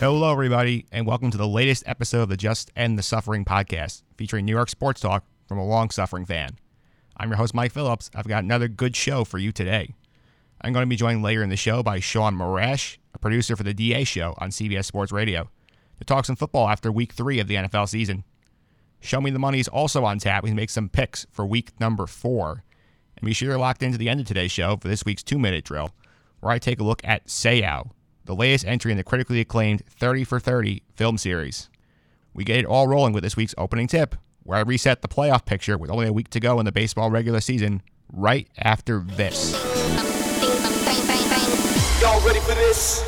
Hello, everybody, and welcome to the latest episode of the Just End the Suffering podcast, featuring New York sports talk from a long suffering fan. I'm your host, Mike Phillips. I've got another good show for you today. I'm going to be joined later in the show by Sean Morash, a producer for the DA show on CBS Sports Radio, to talk some football after week three of the NFL season. Show Me the Money is also on tap. We make some picks for week number four. And be sure you're locked into the end of today's show for this week's two minute drill, where I take a look at Seau, the latest entry in the critically acclaimed 30 for 30 film series. We get it all rolling with this week's opening tip, where I reset the playoff picture with only a week to go in the baseball regular season right after this. Y'all ready for this?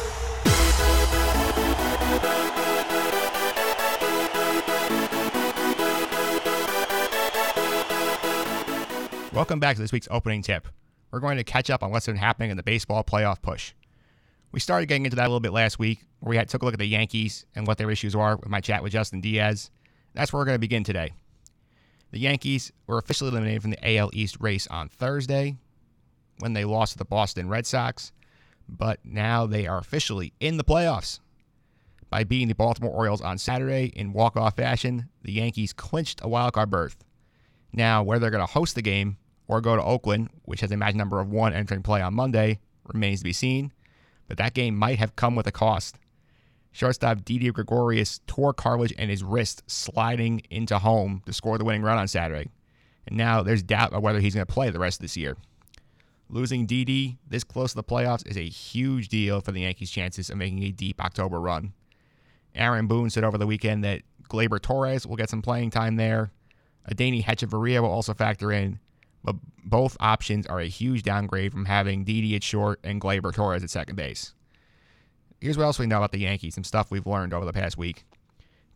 Welcome back to this week's opening tip. We're going to catch up on what's been happening in the baseball playoff push. We started getting into that a little bit last week, where we had took a look at the Yankees and what their issues are with my chat with Justin Diaz. That's where we're going to begin today. The Yankees were officially eliminated from the AL East race on Thursday when they lost to the Boston Red Sox, but now they are officially in the playoffs. By beating the Baltimore Orioles on Saturday in walk-off fashion, the Yankees clinched a wildcard berth. Now, whether they're going to host the game or go to Oakland, which has a match number of one entering play on Monday, remains to be seen. But that game might have come with a cost. Shortstop Didi Gregorius tore cartilage in his wrist sliding into home to score the winning run on Saturday. And now there's doubt of whether he's going to play the rest of this year. Losing Didi this close to the playoffs is a huge deal for the Yankees' chances of making a deep October run. Aaron Boone said over the weekend that Gleyber Torres will get some playing time there. Adeiny Hechavarria will also factor in, but both options are a huge downgrade from having Didi at short and Gleyber Torres at second base. Here's what else we know about the Yankees, some stuff we've learned over the past week.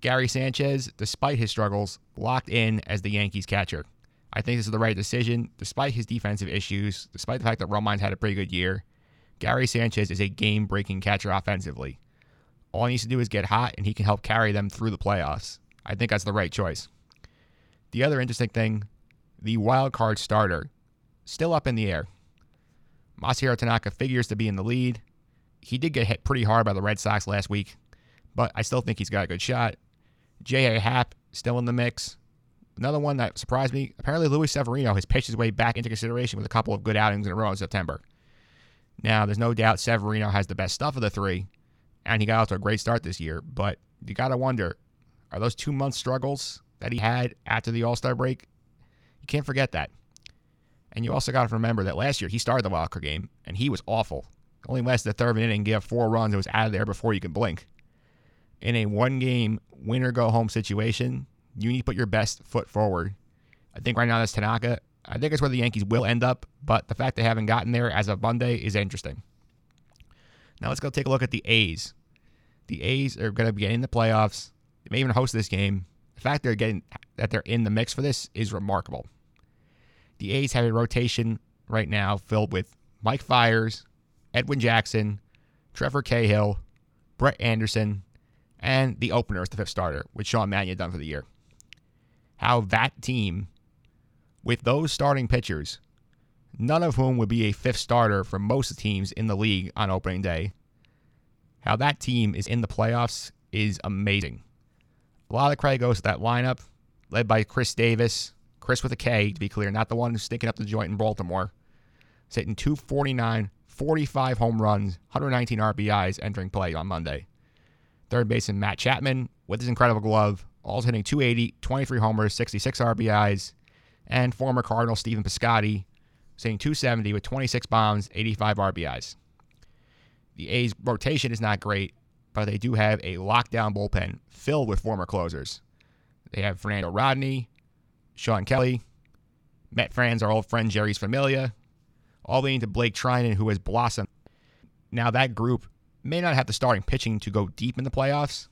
Gary Sanchez, despite his struggles, locked in as the Yankees catcher. I think this is the right decision, despite his defensive issues, despite the fact that Romine's had a pretty good year. Gary Sanchez is a game breaking catcher offensively. All he needs to do is get hot, and he can help carry them through the playoffs. I think that's the right choice. The other interesting thing the wild card starter, still up in the air. Masahiro Tanaka figures to be in the lead. He did get hit pretty hard by the Red Sox last week, but I still think he's got a good shot. J.A. Happ still in the mix. Another one that surprised me apparently, Luis Severino has pitched his way back into consideration with a couple of good outings in a row in September. Now, there's no doubt Severino has the best stuff of the three, and he got off to a great start this year, but you got to wonder are those two month struggles that he had after the All Star break? You can't forget that. And you also got to remember that last year he started the wild game and he was awful. Only lasted the third inning, and gave four runs, and was out of there before you could blink. In a one game win or go home situation, you need to put your best foot forward. I think right now that's Tanaka. I think it's where the Yankees will end up, but the fact they haven't gotten there as of Monday is interesting. Now let's go take a look at the A's. The A's are going to be getting in the playoffs. They may even host this game. The fact they're getting that they're in the mix for this is remarkable. The A's have a rotation right now filled with Mike Fiers, Edwin Jackson, Trevor Cahill, Brett Anderson, and the opener is the fifth starter, with Sean Mannion done for the year. How that team, with those starting pitchers, none of whom would be a fifth starter for most teams in the league on opening day, how that team is in the playoffs is amazing. A lot of the credit goes to that lineup, led by Khris Davis. Chris with a K, to be clear, not the one who's sticking up the joint in Baltimore. Hitting 249, 45 home runs, 119 RBIs entering play on Monday. Third baseman Matt Chapman with his incredible glove, also hitting 280, 23 homers, 66 RBIs, and former Cardinal Stephen Piscotty hitting 270 with 26 bombs, 85 RBIs. The A's rotation is not great, but they do have a lockdown bullpen filled with former closers. They have Fernando Rodney, Sean Kelly, Matt Franz, our old friend Jeurys Familia, all leading to Blake Treinen, who has blossomed. Now, that group may not have the starting pitching to go deep in the playoffs,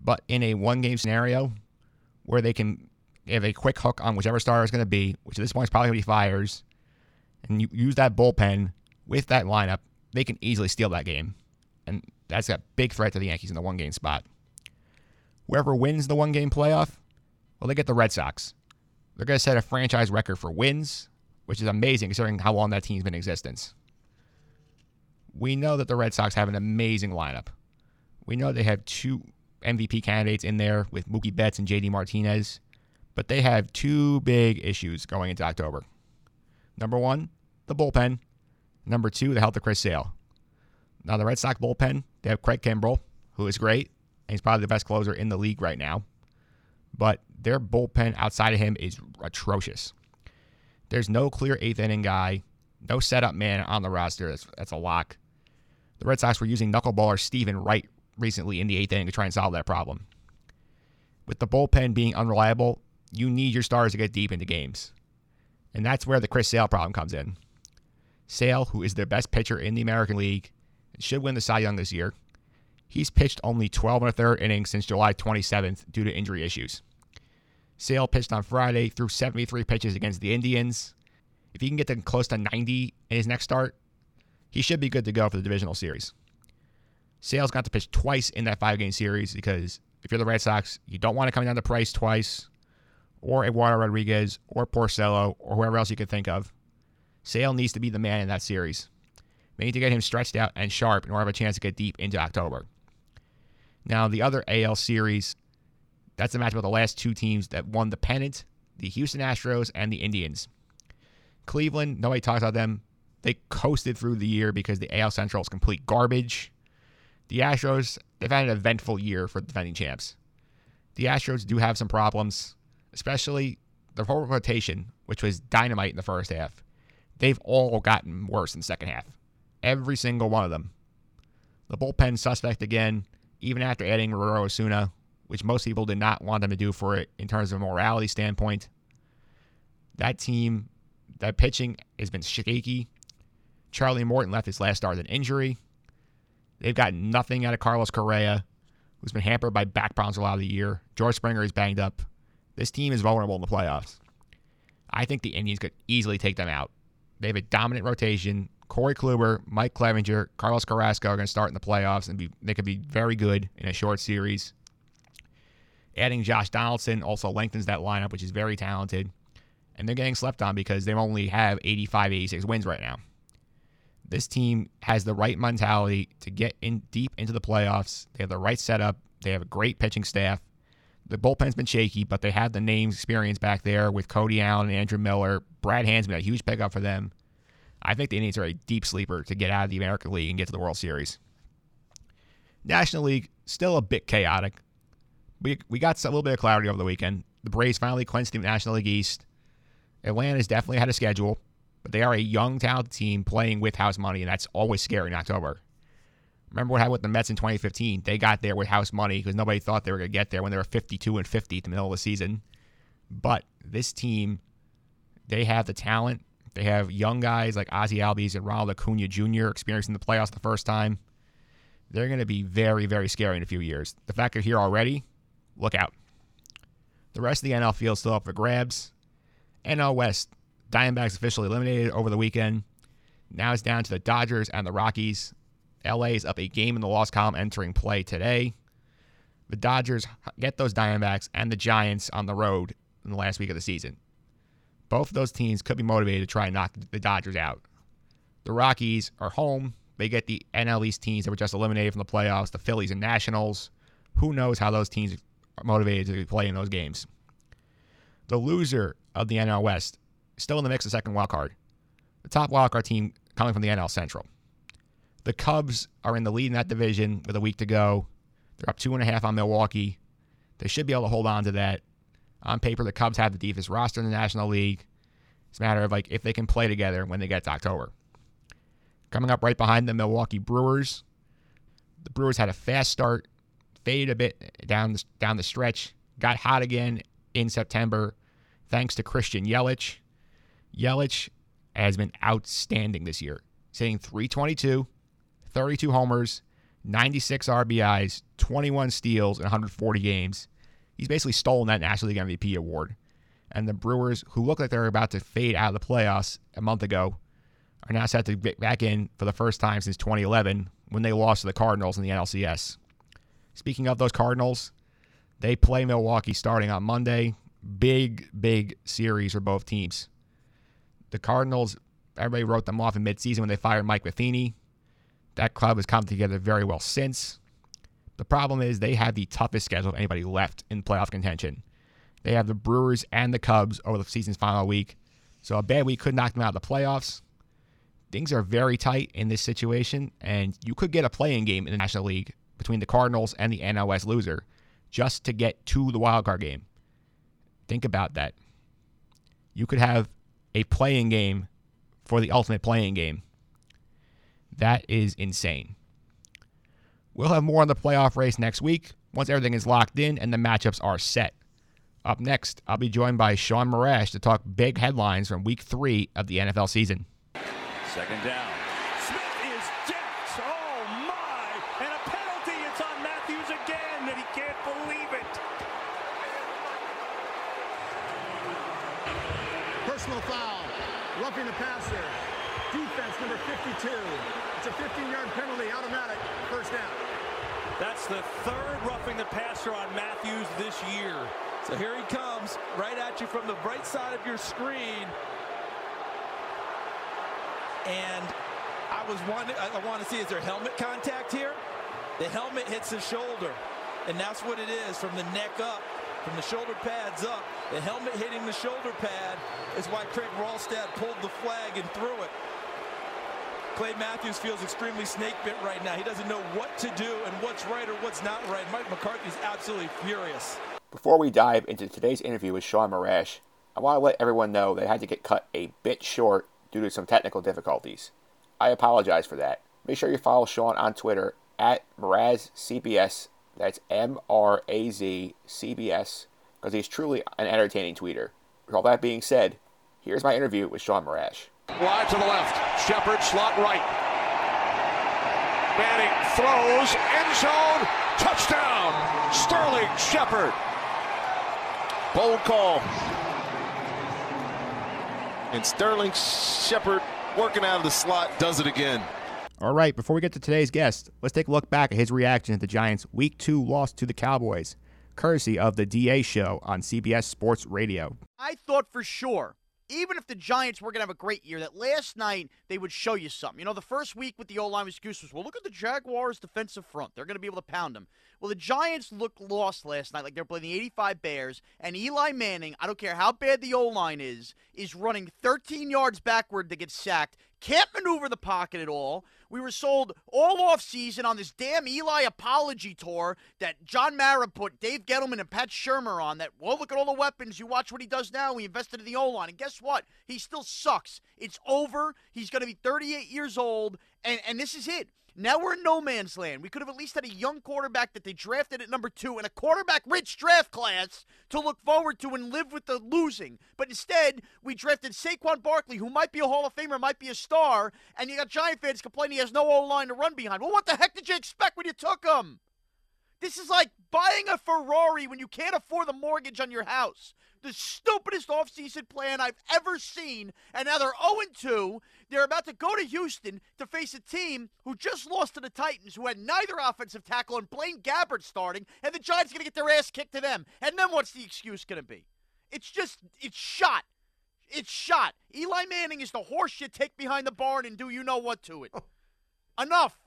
but in a one game scenario where they can have a quick hook on whichever starter is going to be, which at this point is probably going to be Fiers, and you use that bullpen with that lineup, they can easily steal that game. And that's a big threat to the Yankees in the one game spot. Whoever wins the one game playoff, well, they get the Red Sox. They're going to set a franchise record for wins, which is amazing considering how long that team's been in existence. We know that the Red Sox have an amazing lineup We know they have two MVP candidates in there with Mookie Betts and JD Martinez, but they have two big issues going into October. Number one, the bullpen. Number two, the health of Chris Sale. Now, the Red Sox bullpen, they have Craig Kimbrel, who is great, and he's probably the best closer in the league right now. But their bullpen outside of him is atrocious. There's no clear eighth inning guy, no setup man on the roster. That's, that's a lock. The Red Sox were using knuckleballer Steven Wright recently in the eighth inning to try and solve that problem. With the bullpen being unreliable, you need your stars to get deep into games. And that's where the Chris Sale problem comes in. Sale, who is their best pitcher in the American League, should win the Cy Young this year. He's pitched only 12 and a third innings since July 27th due to injury issues. Sale pitched on Friday threw 73 pitches against the Indians. If he can get to close to 90 in his next start, he should be good to go for the divisional series. Sale's got to pitch twice in that five game series because if you're the Red Sox, you don't want to come down to Price twice, or Eduardo Rodriguez, or Porcello, or whoever else you could think of. Sale needs to be the man in that series. They need to get him stretched out and sharp in order to have a chance to get deep into October. Now, the other AL series, that's a match about the last two teams that won the pennant the Houston Astros and the Indians. Cleveland, nobody talks about them. They coasted through the year because the AL Central is complete garbage. The Astros, they've had an eventful year for defending champs. The Astros do have some problems, especially their whole rotation, which was dynamite in the first half. They've all gotten worse in the second half. Every single one of them. The bullpen suspect again, even after adding Roansy Osuna, which most people did not want them to do for it in terms of a morality standpoint. That team, that pitching has been shaky. Charlie Morton left his last start with an injury. They've got nothing out of Carlos Correa, who's been hampered by back problems a lot of the year. George Springer is banged up. This team is vulnerable in the playoffs. I think the Indians could easily take them out. They have a dominant rotation. Corey Kluber, Mike Clevinger, Carlos Carrasco are going to start in the playoffs, and be, they could be very good in a short series. Adding Josh Donaldson also lengthens that lineup, which is very talented. And they're getting slept on because they only have 85, 86 wins right now. This team has the right mentality to get in deep into the playoffs. They have the right setup. They have a great pitching staff. The bullpen's been shaky, but they have the names experience back there with Cody Allen and Andrew Miller. Brad Hand's been a huge pickup for them. I think the Indians are a deep sleeper to get out of the American League and get to the World Series. National League, still a bit chaotic. We, we got a little bit of clarity over the weekend. The Braves finally clinched the National League East. Atlanta's definitely had a schedule, but they are a young, talented team playing with house money, and that's always scary in October. Remember what happened with the Mets in 2015? They got there with house money because nobody thought they were going to get there when they were 52 and 50 at the middle of the season. But this team, they have the talent. They have young guys like Ozzy Albies and Ronald Acuna Jr. experiencing the playoffs the first time. They're going to be very, very scary in a few years. The fact they're here already, look out. The rest of the NL field still up for grabs. NL West, Diamondbacks officially eliminated over the weekend. Now it's down to the Dodgers and the Rockies. LA is up a game in the loss column entering play today. The Dodgers get those Diamondbacks and the Giants on the road in the last week of the season. Both of those teams could be motivated to try and knock the Dodgers out. The Rockies are home. They get the NL East teams that were just eliminated from the playoffs, the Phillies and Nationals. Who knows how those teams are motivated to play in those games? The loser of the NL West still in the mix of second wild card. The top wild card team coming from the NL Central. The Cubs are in the lead in that division with a week to go. They're up two and a half on Milwaukee. They should be able to hold on to that. On paper, the Cubs have the deepest roster in the National League. It's a matter of like if they can play together when they get to October. Coming up right behind the Milwaukee Brewers. The Brewers had a fast start, faded a bit down the, down the stretch, got hot again in September, thanks to Christian Yelich. Yelich has been outstanding this year, hitting 322, 32 homers, 96 RBIs, 21 steals in 140 games. He's basically stolen that National League MVP award. And the Brewers, who looked like they were about to fade out of the playoffs a month ago, are now set to get back in for the first time since 2011 when they lost to the Cardinals in the NLCS. Speaking of those Cardinals, they play Milwaukee starting on Monday. Big, big series for both teams. The Cardinals, everybody wrote them off in midseason when they fired Mike Matheny. That club has come together very well since. The problem is they have the toughest schedule of anybody left in playoff contention. They have the Brewers and the Cubs over the season's final week. So a bad week could knock them out of the playoffs. Things are very tight in this situation, and you could get a playing game in the National League between the Cardinals and the NL West loser just to get to the wild card game. Think about that. You could have a playing game for the ultimate playing game. That is insane. We'll have more on the playoff race next week once everything is locked in and the matchups are set. Up next, I'll be joined by Sean Marash to talk big headlines from week three of the NFL season. Second down. Smith is decked. Oh my! And a penalty. It's on Matthews again, and he can't believe it. Personal foul. Roughing the passer. Defense number 52. It's a 15-yard penalty, automatic, first down. That's the third roughing the passer on Matthews this year. So here he comes, right at you from the right side of your screen. And I was wanting, I want to see, is there helmet contact here? The helmet hits the shoulder. And that's what it is from the neck up, from the shoulder pads up. The helmet hitting the shoulder pad is why Craig Wrolstad pulled the flag and threw it. Clay Matthews feels extremely snake bit right now. He doesn't know what to do and what's right or what's not right. Mike McCarthy's absolutely furious. Before we dive into today's interview with Sean Marash, I want to let everyone know that I had to get cut a bit short due to some technical difficulties. I apologize for that. Make sure you follow Sean on Twitter at MrazCBS. That's M R A Z C B S, because he's truly an entertaining tweeter. With all that being said, here's my interview with Sean Marash. Wide to the left. Shepard slot right. Manning throws. End zone. Touchdown. Sterling Shepard. Bold call. And Sterling Shepard working out of the slot does it again. All right, before we get to today's guest, let's take a look back at his reaction to the Giants' Week 2 loss to the Cowboys, courtesy of the DA show on CBS Sports Radio. I thought for sure, even if the Giants were going to have a great year, that last night they would show you something. You know, the first week with the O line was goose was, well, look at the Jaguars' defensive front. They're going to be able to pound them. Well, the Giants looked lost last night, like they're playing the 85 Bears, and Eli Manning, I don't care how bad the O line is, is running 13 yards backward to get sacked, can't maneuver the pocket at all. We were sold all off season on this damn Eli apology tour that John Mara put Dave Gettleman and Pat Shurmur on. That well, look at all the weapons. You watch what he does now. We invested in the O line, and guess what? He still sucks. It's over. He's going to be 38 years old, and and this is it. Now we're in no man's land. We could have at least had a young quarterback that they drafted at number two and a quarterback rich draft class to look forward to and live with the losing. But instead, we drafted Saquon Barkley, who might be a Hall of Famer, might be a star, and you got Giant fans complaining he has no O line to run behind. Well, what the heck did you expect when you took him? This is like buying a Ferrari when you can't afford the mortgage on your house. The stupidest offseason plan I've ever seen. And now they're 0 2. They're about to go to Houston to face a team who just lost to the Titans, who had neither offensive tackle and Blaine Gabbert starting, and the Giants are going to get their ass kicked to them. And then what's the excuse going to be? It's just, it's shot. It's shot. Eli Manning is the horse you take behind the barn and do you know what to it. Enough.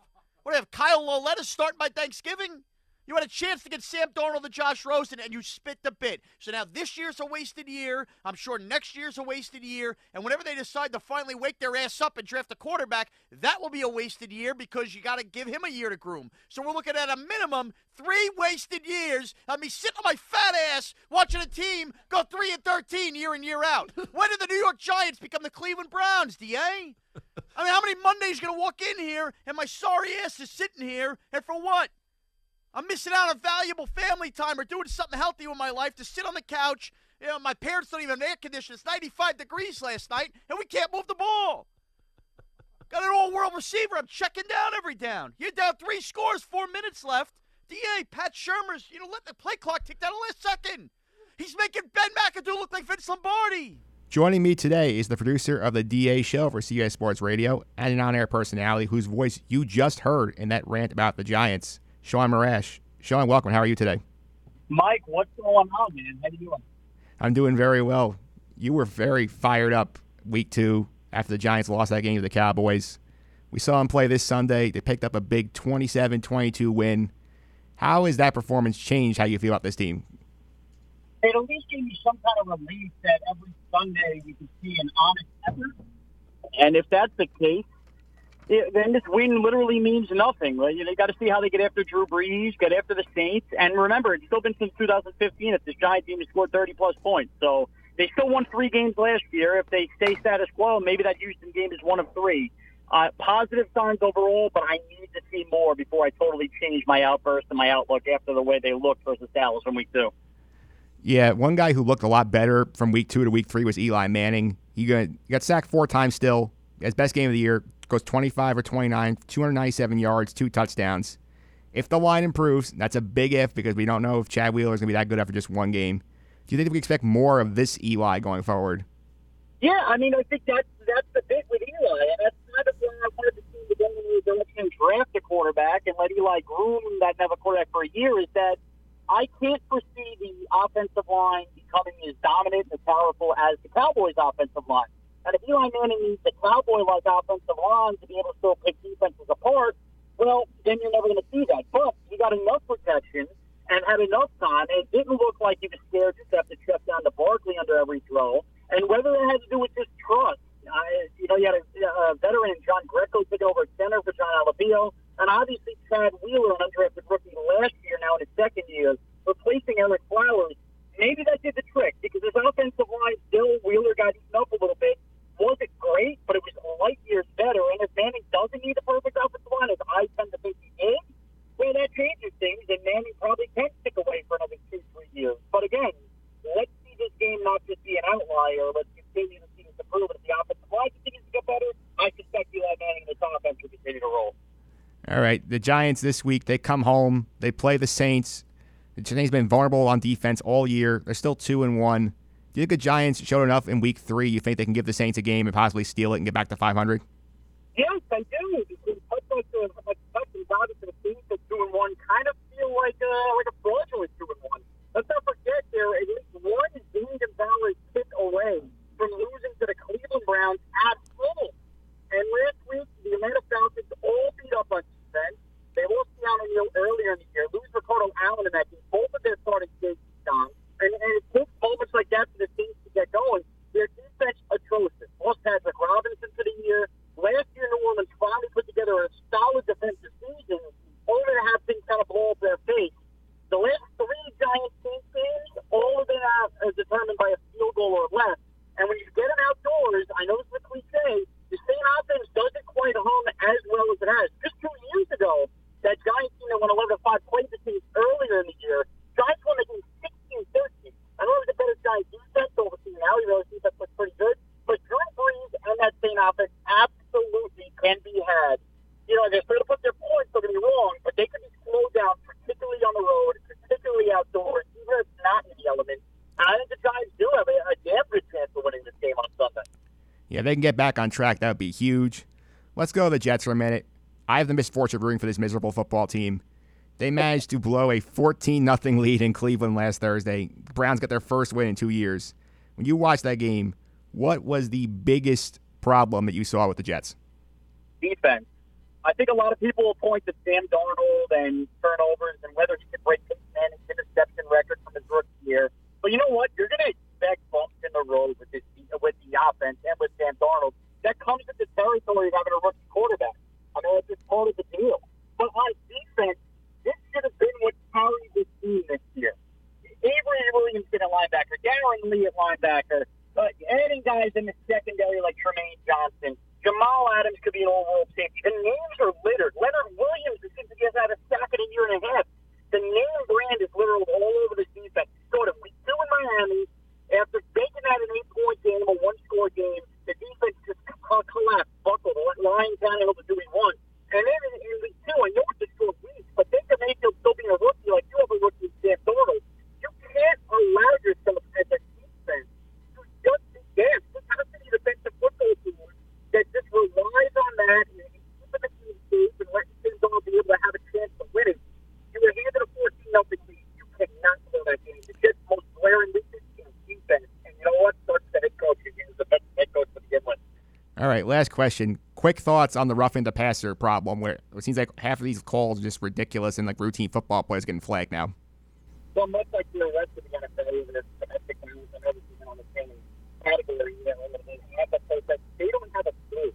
What do I have, Kyle Lauletta starting by Thanksgiving? You had a chance to get Sam Darnold and Josh Rosen, and you spit the bit. So now this year's a wasted year. I'm sure next year's a wasted year. And whenever they decide to finally wake their ass up and draft a quarterback, that will be a wasted year because you got to give him a year to groom. So we're looking at a minimum three wasted years of me sitting on my fat ass watching a team go three and thirteen year in year out. when did the New York Giants become the Cleveland Browns? Da. I mean, how many Mondays you gonna walk in here and my sorry ass is sitting here, and for what? I'm missing out on valuable family time or doing something healthy with my life to sit on the couch. You know, my parents don't even have air conditioning. It's 95 degrees last night, and we can't move the ball. Got an all-world receiver. I'm checking down every down. You're down three scores, four minutes left. DA, Pat Shurmur's, you know, let the play clock tick down the last second. He's making Ben McAdoo look like Vince Lombardi. Joining me today is the producer of the DA show for CBS Sports Radio and an on-air personality whose voice you just heard in that rant about the Giants. Sean Marash. Sean, welcome. How are you today? Mike, what's going on, man? How are you doing? I'm doing very well. You were very fired up week two after the Giants lost that game to the Cowboys. We saw them play this Sunday. They picked up a big 27 22 win. How has that performance changed how you feel about this team? It at least gave me some kind of relief that every Sunday we could see an honest effort. And if that's the case, it, then this win literally means nothing. Right? You, know, you got to see how they get after Drew Brees, get after the Saints, and remember, it's still been since 2015 if this Giant team has scored 30 plus points. So they still won three games last year. If they stay status quo, maybe that Houston game is one of three. Uh, positive signs overall, but I need to see more before I totally change my outburst and my outlook after the way they looked versus Dallas from week two. Yeah, one guy who looked a lot better from week two to week three was Eli Manning. He got, he got sacked four times still. His best game of the year goes 25 or 29, 297 yards, two touchdowns. If the line improves, that's a big if because we don't know if Chad Wheeler is going to be that good after just one game. Do you think we expect more of this Eli going forward? Yeah, I mean, I think that's that's the bit with Eli, that's kind of why I wanted to see the Denver direction draft a quarterback and let Eli groom that have a quarterback for a year. Is that I can't foresee the offensive line becoming as dominant and powerful as the Cowboys' offensive line. And if Eli Manning needs a Cowboy-like offensive line to be able to still pick defenses apart, well, then you're never going to see that. But he got enough protection and had enough time. And it didn't look like he was scared to have to check down to Barkley under every throw. And whether it had to do with just trust, uh, you know, you had a, a veteran John Greco taking over center for Jon Halapio, and obviously Chad Wheeler, an undrafted rookie last year, now in his second year, replacing Ereck Flowers. Maybe that did the trick because his offensive line still Wheeler got up a little bit. Wasn't great, but it was light years better. And if Manning doesn't need a perfect offensive line, as I tend to think he is, well, that changes things, and Manning probably can stick away for another two, three years. But again, let's see this game not just be an outlier. Let's continue to see this improve. If the offensive line continues to get better, I suspect Eli Manning and this offense will continue to roll. All right, the Giants this week they come home, they play the Saints. The Saints been vulnerable on defense all year. They're still two and one. Do you think the Giants showed enough in Week Three? You think they can give the Saints a game and possibly steal it and get back to 500? Yes, I do. Because much like the like the Texans, obviously the Saints at two and one kind of feel like a like a fraudulent two and one. Let's not forget they're at least one Zane Gonzalez kick away from losing to the Cleveland Browns at home. And last week, the Atlanta Falcons all beat up on defense. They lost Keanu Neal earlier in the year, lose Ricardo Allen in that game. Both of their starting safeties gone. And, and it takes moments like that for the teams to get going. Their defense atrocious. Lost Patrick Robinson for the year. Last year, New Orleans finally put together a solid defensive season, only to have things kind of blow up their face. The last three Giants Saints games, all of them are determined by a field goal or less. And when you get them outdoors, I know this is a cliche, the same offense doesn't quite hum as well as it has. Just two years ago, that Giants team that went 11 5 played the Saints earlier in the year. Giants won the game 16 13. I know it was a better Giants defense overseas now, even though the defense looks pretty good. But Drew Brees and that same offense absolutely can be had. You know, they're starting to put their points, don't get me wrong, but they can be slowed down, particularly on the road, particularly outdoors, even if it's not in the element. And I think the Giants do have a, a damn good chance of winning this game on Sunday. Yeah, they can get back on track. That would be huge. Let's go to the Jets for a minute. I have the misfortune of rooting for this miserable football team. They managed to blow a 14 0 lead in Cleveland last Thursday. The Browns got their first win in two years. When you watched that game, what was the biggest problem that you saw with the Jets? Defense. I think a lot of people will point to Sam Darnold and turnovers and whether he can break Peyton Manning's interception record from his rookie year. But you know what? You're going to expect bumps in the road with this with the offense and with Sam Darnold. That comes with the territory of having a rookie quarterback. I mean, it's just part of the deal. But on defense, this should have been what carried this team this year. Avery Williamson at linebacker, Darron Lee at linebacker, uh, adding guys in the secondary like Trumaine Johnson. Jamal Adams could be an overall safety. The names are littered. Leonard Williams seems to get out of sack in a year and a half. The name brand is literally all over this defense. Go to week two in Miami. After making that an eight-point game, a one-score game, the defense just Uh, collapsed, buckled, lying down able to do what he wants. And then in, week two, I know it's a short week, but Baker Mayfield still being a rookie, like you have a rookie in Sam Darnold, you can't allow yourself at the defense to just be there. You have to be a defensive football team that just relies on that and keeping the team safe and letting Sam Darnold be able to have a chance of winning. You were handed a 14 nothing lead. You cannot blow that game. The Jets' most glaring weakness is defense. And you know what? Starts the head coach. He was the best head coach to begin with. All right, last question. quick thoughts on the roughing the passer problem, where it seems like half of these calls are just ridiculous and like routine football players getting flagged now. Well, much like the rest of the NFL, even if domestic and everything on the same category, you know, and the NFL players, that they don't have a clue.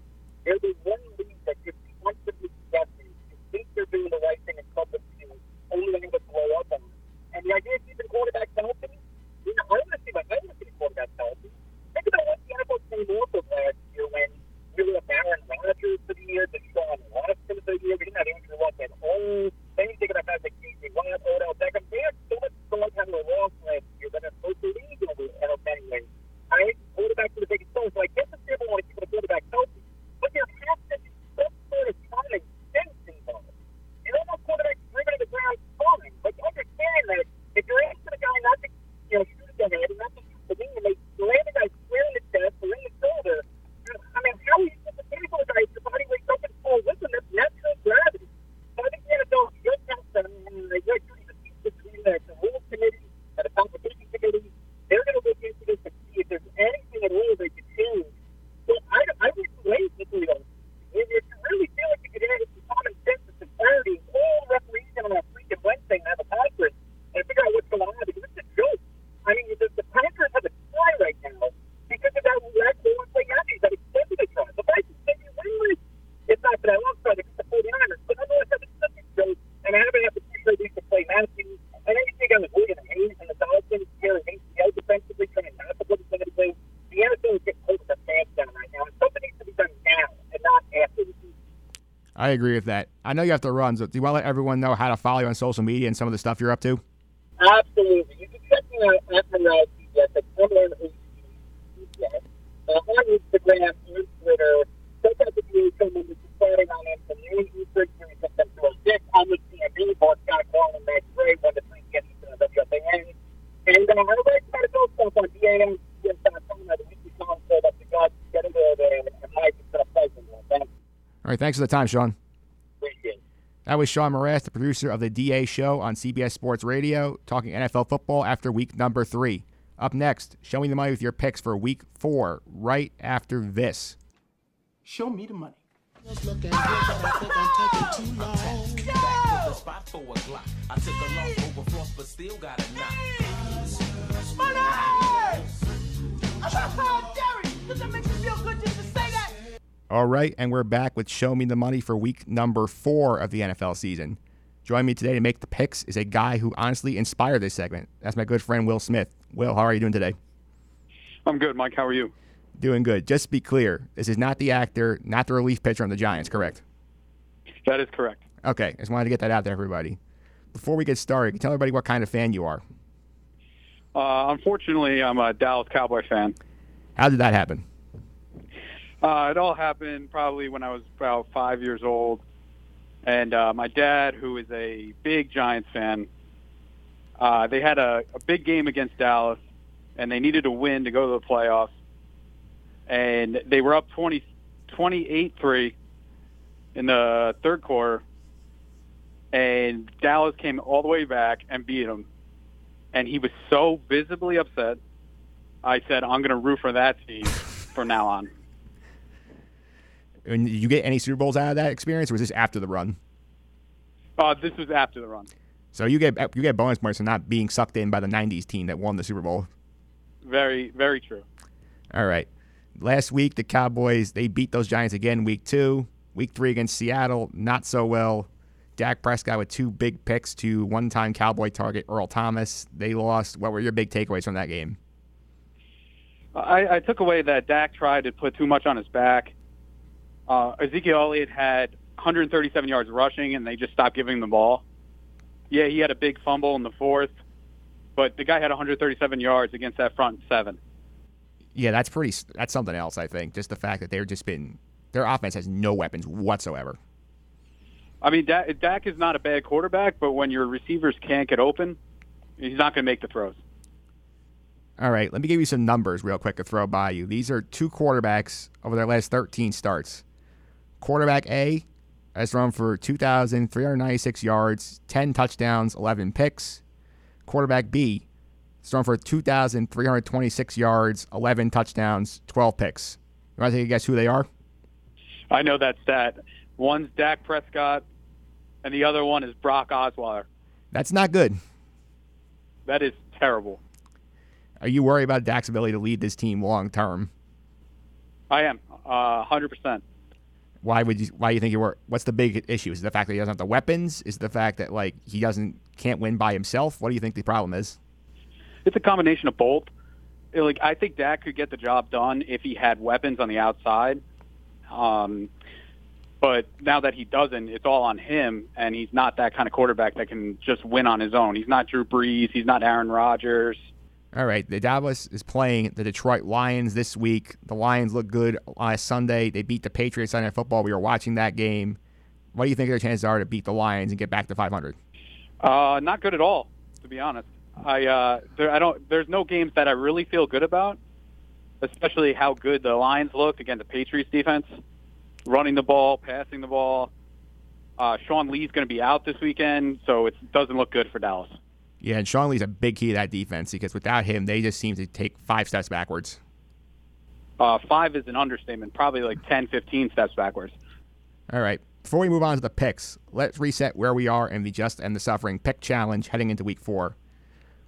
One league that just constantly guessing, you think they're doing the right thing in public view, only to have it blow up on them. And the idea of keeping quarterbacks healthy, you know, I want to see my I want to see quarterbacks healthy. Think about what the NFL came off of last year when we were with Aaron Rodgers for the year, Deshaun Watson for the year. We didn't have Andrew Luck at all. Then you think about guys like Casey Watt, Odell Beckham. They had so much fun having a loss last year that it's supposed to lead in the NFL anyway. I hate quarterback to the biggest stone, so I get the people want to keep the quarterback healthy, but there has to be some sort of common sense involved. You don't want quarterbacks driven to the ground fine, but understand that if you're asking a guy not to, you know, shoot at the head and not to shoot the knee, and they land the guy square in the chest or in the shoulder, I mean, how are you supposed to tackle a guy if your body weights up and fall with him? That's natural gravity. So I think the NFL should have them, and they should the seats between the, the rules committee and the competition committee. They're going to look into this to see if there's anything at all they could change. So I, I wouldn't wait until you if if you really feel like you could add some common sense and some clarity, all referees on a freaking Wednesday and have a conference and figure out what's going on because it's a joke. I mean, the, the Packers have a tie right now because of that last goal and play Yankees that extended the try. The Vikings maybe win this. It's not for that long try against the 49ers, but nonetheless, that's such a joke. And I haven't had the two weeks to play Matthews. And then you think I was William Hayes and the Dolphins, Terry ACL defensively, trying not to put us in anything. The NFL is getting close to the fans down right now. And something needs to be done now and not after the season. I agree with that. I know you have to run, so do you want to let everyone know how to follow you on social media and some of the stuff you're up to? Absolutely. You can check me out at Monroe CBS, at M-N-O-C-B-S. Uh, on Instagram and Twitter. Check out the DHL numbers starting on them from noon Eastern through September 6th. I'm with CMB, Mark Scott Carl, and Max Gray, 1 to 3 p.m. Eastern on WFAN. And uh, I would like to try to go stuff on DAM.com at the weekly song so that the guys get into there and Mike is going to play some more. Thanks. All right, thanks for the time, Sean. That was Sean Morass, the producer of the DA show on CBS Sports Radio, talking NFL football after week number three. Up next, show me the money with your picks for week four, right after this. Show me the money. All right, and we're back with Show Me the Money for week number four of the NFL season. Joining me today to make the picks is a guy who honestly inspired this segment. That's my good friend Will Smith. Will, how are you doing today? I'm good, Mike. How are you? Doing good. Just to be clear, this is not the actor, not the relief pitcher on the Giants, correct? That is correct. Okay, just wanted to get that out there, everybody. Before we get started, can you tell everybody what kind of fan you are? Uh, unfortunately, I'm a Dallas Cowboy fan. How did that happen? Uh, it all happened probably when I was about five years old. And uh, my dad, who is a big Giants fan, uh, they had a, a big game against Dallas, and they needed to win to go to the playoffs. And they were up 20, 28-3 in the third quarter, and Dallas came all the way back and beat them. And he was so visibly upset. I said, I'm going to root for that team from now on. And did you get any Super Bowls out of that experience, or was this after the run? Uh, this was after the run. So you get you get bonus points for not being sucked in by the '90s team that won the Super Bowl. Very, very true. All right. Last week the Cowboys they beat those Giants again. Week two, week three against Seattle, not so well. Dak Prescott with two big picks to one-time Cowboy target Earl Thomas. They lost. What were your big takeaways from that game? I, I took away that Dak tried to put too much on his back. Uh, Ezekiel Elliott had 137 yards rushing, and they just stopped giving the ball. Yeah, he had a big fumble in the fourth, but the guy had 137 yards against that front seven. Yeah, that's pretty. That's something else. I think just the fact that they're just been their offense has no weapons whatsoever. I mean, Dak, Dak is not a bad quarterback, but when your receivers can't get open, he's not going to make the throws. All right, let me give you some numbers real quick to throw by you. These are two quarterbacks over their last 13 starts. Quarterback A has thrown for 2,396 yards, 10 touchdowns, 11 picks. Quarterback B has thrown for 2,326 yards, 11 touchdowns, 12 picks. You want to take a guess who they are? I know that stat. One's Dak Prescott, and the other one is Brock Osweiler. That's not good. That is terrible. Are you worried about Dak's ability to lead this team long term? I am, uh, hundred percent. Why would you? Why do you think you were? What's the big issue? Is it the fact that he doesn't have the weapons? Is it the fact that like he doesn't can't win by himself? What do you think the problem is? It's a combination of both. Like I think Dak could get the job done if he had weapons on the outside. Um, but now that he doesn't, it's all on him, and he's not that kind of quarterback that can just win on his own. He's not Drew Brees. He's not Aaron Rodgers. All right, the Dallas is playing the Detroit Lions this week. The Lions look good last Sunday. They beat the Patriots Sunday Football. We were watching that game. What do you think their chances are to beat the Lions and get back to 500? Uh, not good at all, to be honest. I uh, there, I don't. There's no games that I really feel good about, especially how good the Lions looked against the Patriots defense, running the ball, passing the ball. Uh, Sean Lee's going to be out this weekend, so it doesn't look good for Dallas. Yeah, and Sean Lee's a big key to that defense because without him, they just seem to take five steps backwards. Uh, five is an understatement, probably like 10, 15 steps backwards. All right. Before we move on to the picks, let's reset where we are in the Just and the Suffering pick challenge heading into week four.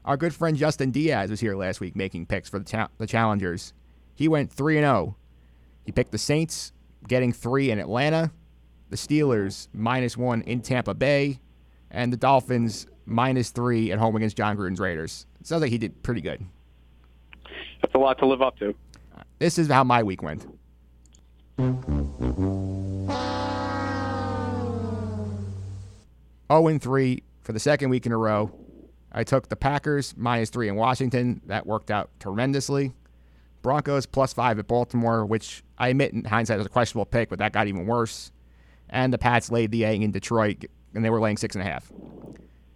Our good friend Justin Diaz was here last week making picks for the, cha- the challengers. He went 3 and 0. He picked the Saints, getting 3 in Atlanta, the Steelers minus 1 in Tampa Bay, and the Dolphins minus 3 at home against John Gruden's Raiders. It sounds like he did pretty good. That's a lot to live up to. This is how my week went. 0 3 for the second week in a row. I took the Packers minus 3 in Washington. That worked out tremendously. Broncos plus 5 at Baltimore, which I admit in hindsight was a questionable pick, but that got even worse. And the Pats laid the egg in Detroit, and they were laying 6.5.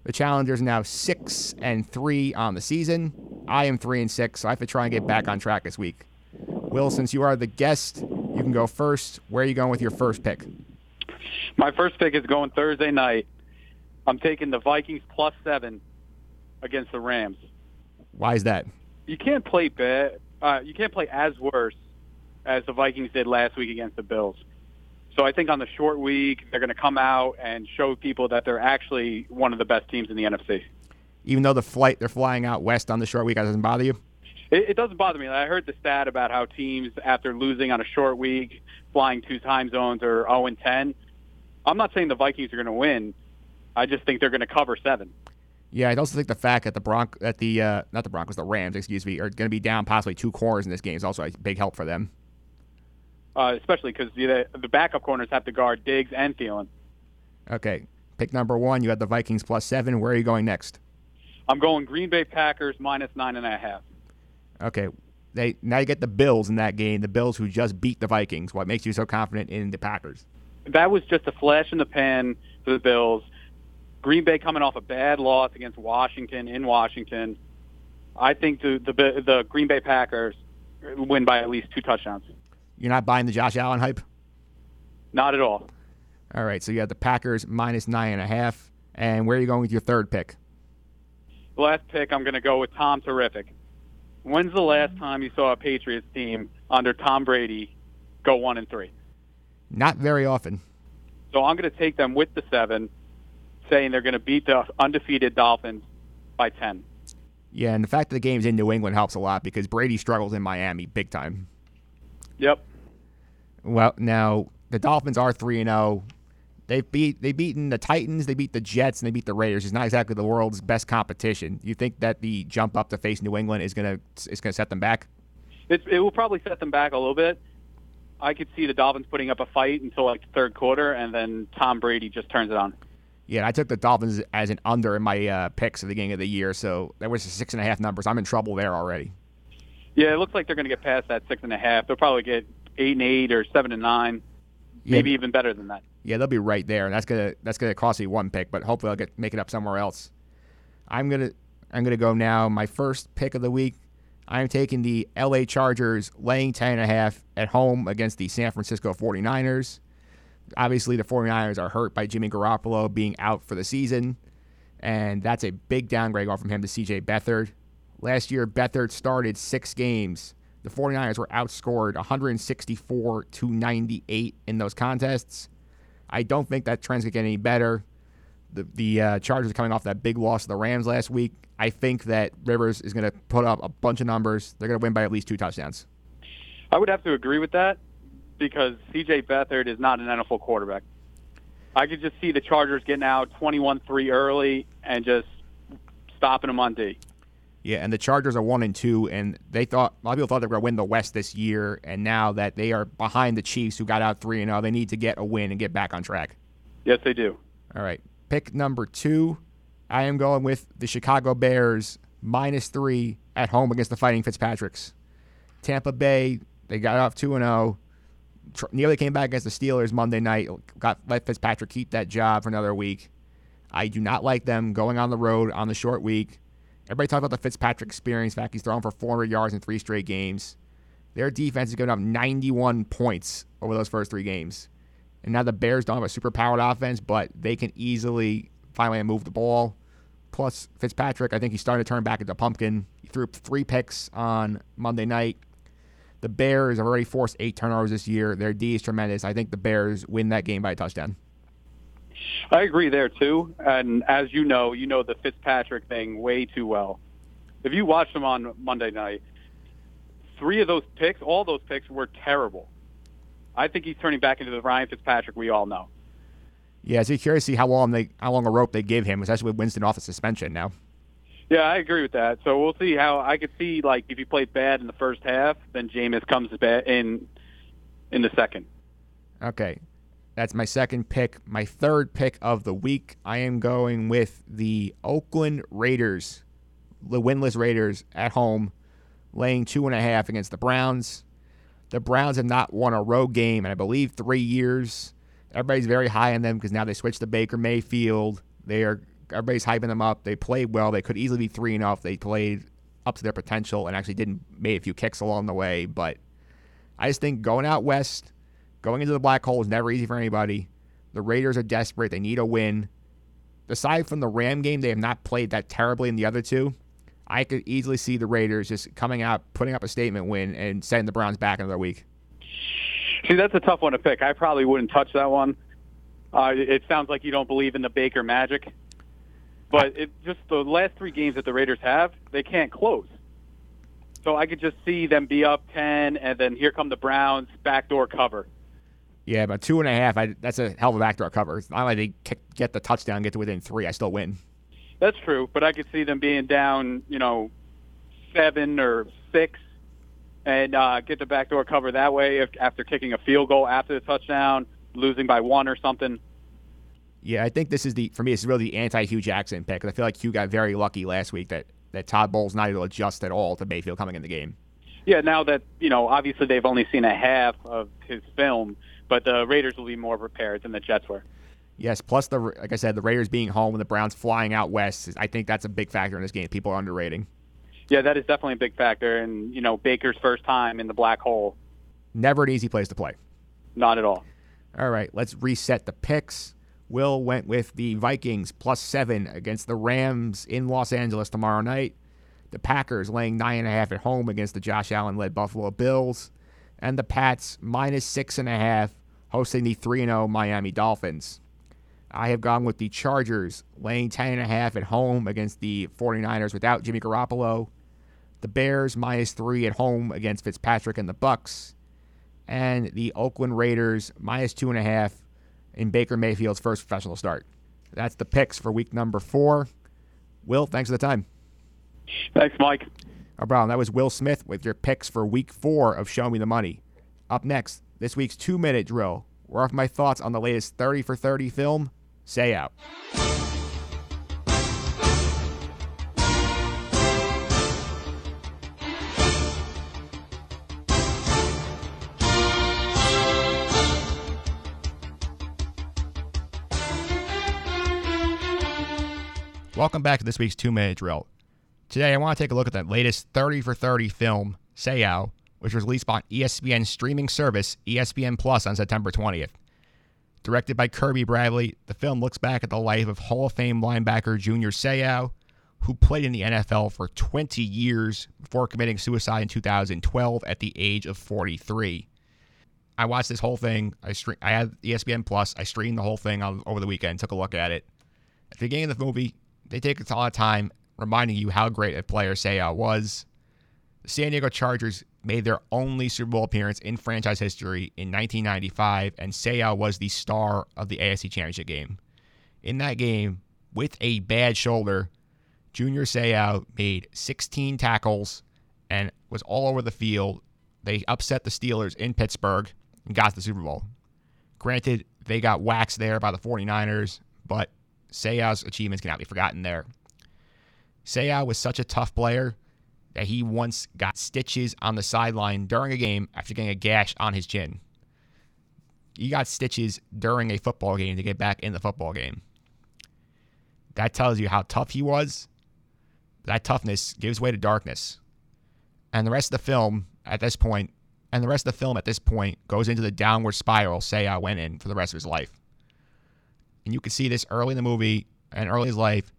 The Challengers are now 6 and 3 on the season. I am 3 and 6, so I have to try and get back on track this week. Will, since you are the guest, you can go first. Where are you going with your first pick? My first pick is going Thursday night. I'm taking the Vikings plus seven against the Rams. Why is that? You can't play bad. Uh, you can't play as worse as the Vikings did last week against the Bills. So I think on the short week they're going to come out and show people that they're actually one of the best teams in the NFC. Even though the flight they're flying out west on the short week, that doesn't bother you. It, it doesn't bother me. I heard the stat about how teams after losing on a short week, flying two time zones, are 0 and 10. I'm not saying the Vikings are going to win. I just think they're going to cover seven. Yeah, I also think the fact that the Bronc that the uh, not the Broncos, the Rams, excuse me, are going to be down possibly two corners in this game is also a big help for them. Uh, especially because the, the backup corners have to guard Diggs and Thielen. Okay, pick number one. You had the Vikings plus seven. Where are you going next? I'm going Green Bay Packers minus nine and a half. Okay, they now you get the Bills in that game. The Bills who just beat the Vikings. What makes you so confident in the Packers? That was just a flash in the pan for the Bills. Green Bay coming off a bad loss against Washington in Washington. I think the the, the Green Bay Packers win by at least two touchdowns. You're not buying the Josh Allen hype? Not at all. All right, so you have the Packers minus nine and a half. And where are you going with your third pick? Last pick, I'm going to go with Tom Terrific. When's the last time you saw a Patriots team under Tom Brady go one and three? Not very often. So I'm going to take them with the seven, saying they're going to beat the undefeated Dolphins by 10. Yeah, and the fact that the game's in New England helps a lot because Brady struggles in Miami big time. Yep. Well, now the Dolphins are three and zero. They've beat they've beaten the Titans, they beat the Jets, and they beat the Raiders. It's not exactly the world's best competition. You think that the jump up to face New England is gonna is gonna set them back? It, it will probably set them back a little bit. I could see the Dolphins putting up a fight until like the third quarter, and then Tom Brady just turns it on. Yeah, I took the Dolphins as an under in my uh, picks at the beginning of the year, so that was a six and a half numbers. I'm in trouble there already. Yeah, it looks like they're going to get past that six and a half. They'll probably get eight and eight or seven and nine, Yeah. maybe even better than that. Yeah, they'll be right there, and that's gonna that's gonna cost me one pick, but hopefully I'll get make it up somewhere else. I'm gonna I'm gonna go now. My first pick of the week. I'm taking the LA Chargers laying 10 and a half at home against the San Francisco 49ers. Obviously, the 49ers are hurt by Jimmy Garoppolo being out for the season, and that's a big downgrade going from him to CJ Beathard. Last year, Beathard started six games the 49ers were outscored 164 to 98 in those contests. I don't think that trend's going to get any better. The, the uh, Chargers are coming off that big loss to the Rams last week. I think that Rivers is going to put up a bunch of numbers. They're going to win by at least two touchdowns. I would have to agree with that because C.J. Beathard is not an NFL quarterback. I could just see the Chargers getting out 21-3 early and just stopping them on D. Yeah, and the Chargers are one and two, and they thought a lot of people thought they were going to win the West this year, and now that they are behind the Chiefs, who got out three and zero, they need to get a win and get back on track. Yes, they do. All right, pick number two. I am going with the Chicago Bears minus three at home against the Fighting Fitzpatricks. Tampa Bay, they got off two and oh. zero. Nearly came back against the Steelers Monday night. Got let Fitzpatrick keep that job for another week. I do not like them going on the road on the short week. Everybody talks about the Fitzpatrick experience. In fact, he's thrown for 400 yards in three straight games. Their defense is giving up 91 points over those first three games. And now the Bears don't have a super powered offense, but they can easily finally move the ball. Plus, Fitzpatrick, I think he's starting to turn back into pumpkin. He threw three picks on Monday night. The Bears have already forced eight turnovers this year. Their D is tremendous. I think the Bears win that game by a touchdown. I agree there too. And as you know, you know the Fitzpatrick thing way too well. If you watch him on Monday night, three of those picks, all those picks were terrible. I think he's turning back into the Ryan Fitzpatrick we all know. Yeah, so curious to see how long they how long a rope they give him, especially with Winston off the suspension now. Yeah, I agree with that. So we'll see how I could see like if he played bad in the first half, then Jameis comes back in in the second. Okay. That's my second pick. My third pick of the week, I am going with the Oakland Raiders, the winless Raiders at home, laying two and a half against the Browns. The Browns have not won a road game in, I believe, three years. Everybody's very high on them because now they switched to Baker Mayfield. They are everybody's hyping them up. They played well. They could easily be three and off. They played up to their potential and actually didn't made a few kicks along the way. But I just think going out west Going into the black hole is never easy for anybody. The Raiders are desperate. They need a win. Aside from the Ram game, they have not played that terribly in the other two. I could easily see the Raiders just coming out, putting up a statement win, and sending the Browns back another week. See, that's a tough one to pick. I probably wouldn't touch that one. Uh, it sounds like you don't believe in the Baker magic, but it just the last three games that the Raiders have, they can't close. So I could just see them be up ten, and then here come the Browns backdoor cover. Yeah, but two and a half, I, that's a hell of a backdoor cover. It's not like they get the touchdown, get to within three. I still win. That's true, but I could see them being down, you know, seven or six, and uh, get the backdoor cover that way if, after kicking a field goal after the touchdown, losing by one or something. Yeah, I think this is the for me. It's really the anti-Hue Jackson pick. I feel like Hue got very lucky last week that that Todd Bowles not able to adjust at all to Mayfield coming in the game. Yeah, now that you know, obviously they've only seen a half of his film but the Raiders will be more prepared than the Jets were. Yes, plus the like I said, the Raiders being home and the Browns flying out west, I think that's a big factor in this game. People are underrating. Yeah, that is definitely a big factor, and you know Baker's first time in the black hole. Never an easy place to play. Not at all. All right, let's reset the picks. Will went with the Vikings plus seven against the Rams in Los Angeles tomorrow night. The Packers laying nine and a half at home against the Josh Allen led Buffalo Bills. And the Pats minus six and a half hosting the 3 0 Miami Dolphins. I have gone with the Chargers, laying 10.5 at home against the 49ers without Jimmy Garoppolo. The Bears minus 3 at home against Fitzpatrick and the Bucs. And the Oakland Raiders minus 2.5 in Baker Mayfield's first professional start. That's the picks for week number four. Will, thanks for the time. Thanks, Mike. Oh, Brown, that was Will Smith with your picks for week four of Show Me the Money. Up next, this week's two minute drill, where off my thoughts on the latest 30 for 30 film, Seau. Welcome back to this week's two minute drill. Today, I want to take a look at the latest 30 for 30 film, Seau, which was released on ESPN streaming service ESPN Plus on September 20th. Directed by Kirby Bradley, the film looks back at the life of Hall of Fame linebacker Junior Seau, who played in the NFL for 20 years before committing suicide in 2012 at the age of 43. I watched this whole thing. I stream, I had ESPN Plus. I streamed the whole thing over the weekend. Took a look at it. At the beginning of the movie, they take a lot of time reminding you how great a player Seau was. The San Diego Chargers made their only Super Bowl appearance in franchise history in 1995, and Seau was the star of the AFC Championship game. In that game, with a bad shoulder, Junior Seau made 16 tackles and was all over the field. They upset the Steelers in Pittsburgh and got the Super Bowl. Granted, they got waxed there by the 49ers, but Seau's achievements cannot be forgotten there. Seau was such a tough player that he once got stitches on the sideline during a game after getting a gash on his chin. He got stitches during a football game to get back in the football game. That tells you how tough he was. That toughness gives way to darkness. And the rest of the film at this point, and the rest of the film at this point goes into the downward spiral Seau went in for the rest of his life. And you can see this early in the movie and early in his life.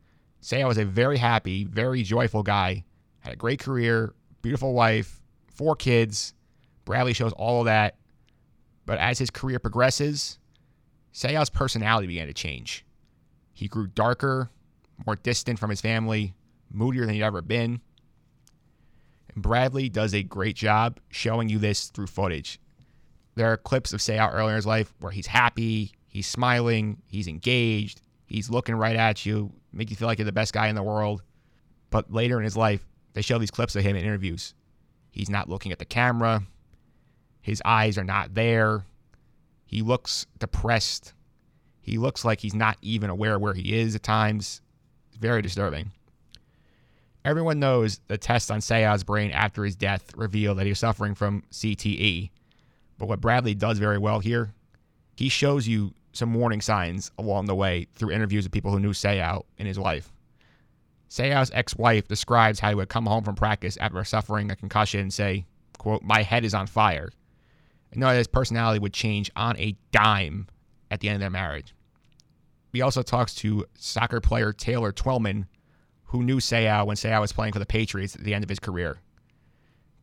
Seau was a very happy, very joyful guy had a great career, beautiful wife, four kids. Bradley shows all of that. But as his career progresses, Seau's personality began to change. He grew darker, more distant from his family, moodier than he'd ever been. And Bradley does a great job showing you this through footage. There are clips of Seau earlier in his life where he's happy, he's smiling, he's engaged, he's looking right at you, make you feel like you're the best guy in the world. But later in his life, they show these clips of him in interviews. He's not looking at the camera. His eyes are not there. He looks depressed. He looks like he's not even aware where he is at times. It's very disturbing. Everyone knows the tests on Seau's brain after his death revealed that he was suffering from CTE. But what Bradley does very well here, he shows you some warning signs along the way through interviews with people who knew Seau in his life. Seau's ex-wife describes how he would come home from practice after suffering a concussion and say, quote, my head is on fire. And know that his personality would change on a dime at the end of their marriage. He also talks to soccer player Taylor Twellman, who knew Seau when Seau was playing for the Patriots at the end of his career.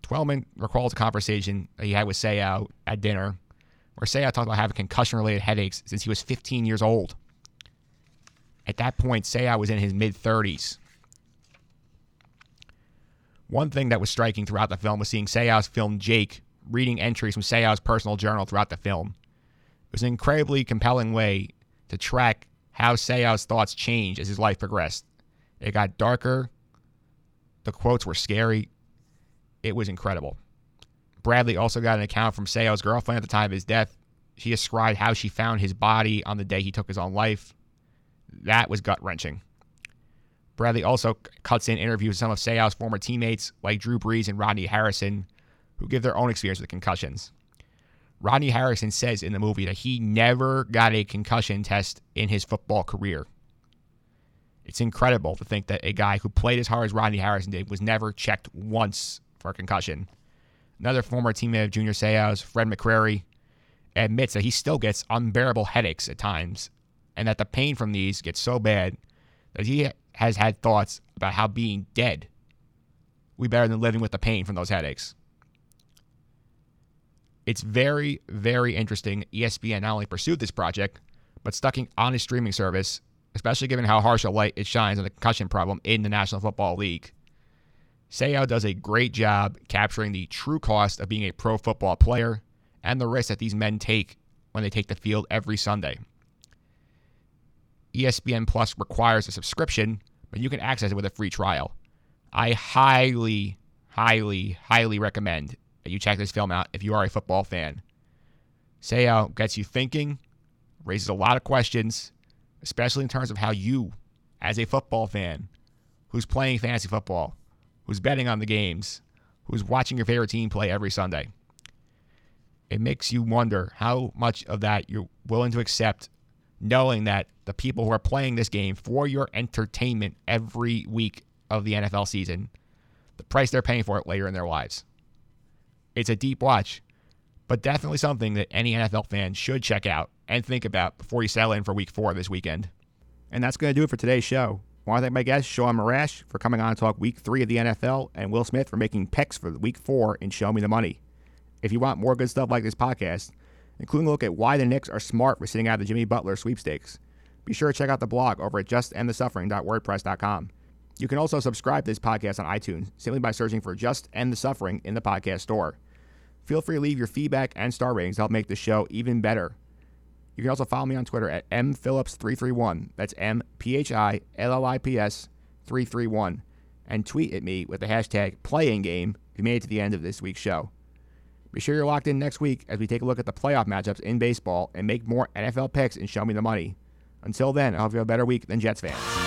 Twellman recalls a conversation he had with Seau at dinner, where Seau talked about having concussion-related headaches since he was 15 years old. At that point, Seau was in his mid-30s. One thing that was striking throughout the film was seeing Seau's film Jake reading entries from Seau's personal journal throughout the film. It was an incredibly compelling way to track how Seau's thoughts changed as his life progressed. It got darker. The quotes were scary. It was incredible. Bradley also got an account from Seau's girlfriend at the time of his death. She described how she found his body on the day he took his own life. That was gut wrenching. Bradley also cuts in interviews with some of Seau's former teammates like Drew Brees and Rodney Harrison, who give their own experience with concussions. Rodney Harrison says in the movie that he never got a concussion test in his football career. It's incredible to think that a guy who played as hard as Rodney Harrison did was never checked once for a concussion. Another former teammate of Junior Seau's, Fred McCrary, admits that he still gets unbearable headaches at times, and that the pain from these gets so bad that he has had thoughts about how being dead we better than living with the pain from those headaches. It's very, very interesting. ESPN not only pursued this project, but stuck on his streaming service, especially given how harsh a light it shines on the concussion problem in the National Football League. Seau does a great job capturing the true cost of being a pro football player and the risk that these men take when they take the field every Sunday. ESPN Plus requires a subscription, but you can access it with a free trial. I highly, highly, highly recommend that you check this film out if you are a football fan. Seau gets you thinking, raises a lot of questions, especially in terms of how you, as a football fan, who's playing fantasy football, who's betting on the games, who's watching your favorite team play every Sunday, it makes you wonder how much of that you're willing to accept knowing that the people who are playing this game for your entertainment every week of the NFL season, the price they're paying for it later in their lives. It's a deep watch, but definitely something that any NFL fan should check out and think about before you settle in for week four this weekend. And that's going to do it for today's show. I want to thank my guest, Sean Marash, for coming on to talk week three of the NFL, and Will Smith for making picks for week four in Show Me the Money. If you want more good stuff like this podcast, including a look at why the Knicks are smart for sitting out the Jimmy Butler sweepstakes, be sure to check out the blog over at justendthesuffering.wordpress.com. You can also subscribe to this podcast on iTunes simply by searching for Just End the Suffering in the podcast store. Feel free to leave your feedback and star ratings to help make the show even better. You can also follow me on Twitter at mphillips331. That's M P H I L L I P S 331. And tweet at me with the hashtag playing game if you made it to the end of this week's show. Be sure you're locked in next week as we take a look at the playoff matchups in baseball and make more NFL picks and show me the money. Until then, I hope you have a better week than Jets fans.